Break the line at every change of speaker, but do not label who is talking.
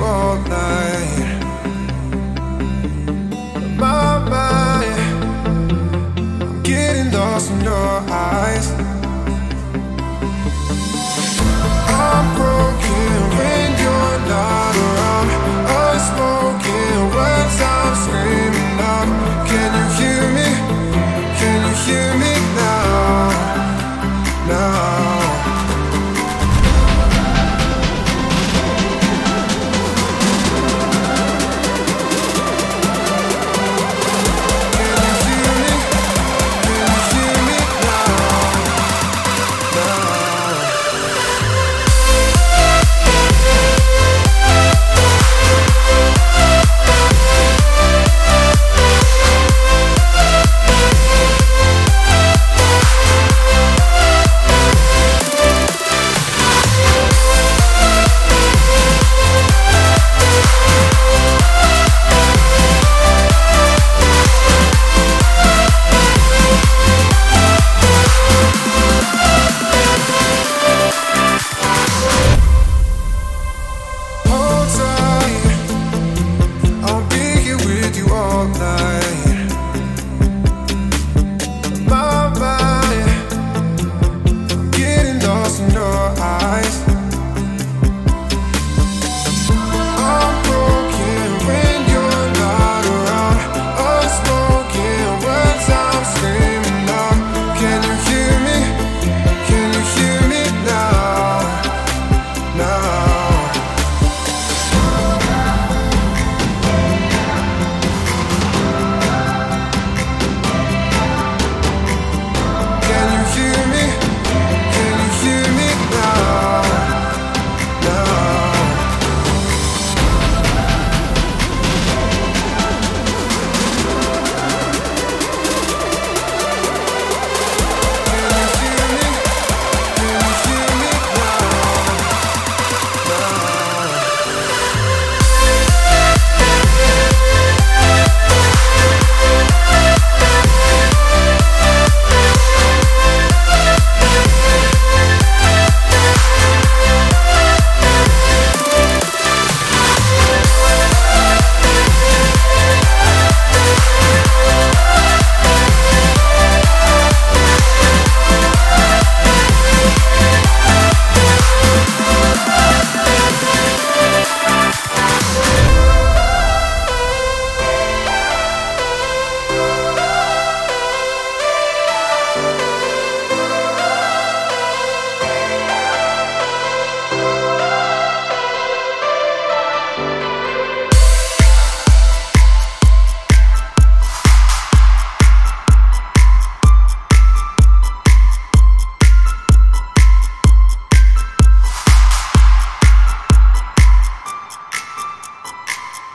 all night. My mind, I'm getting lost in your eyes.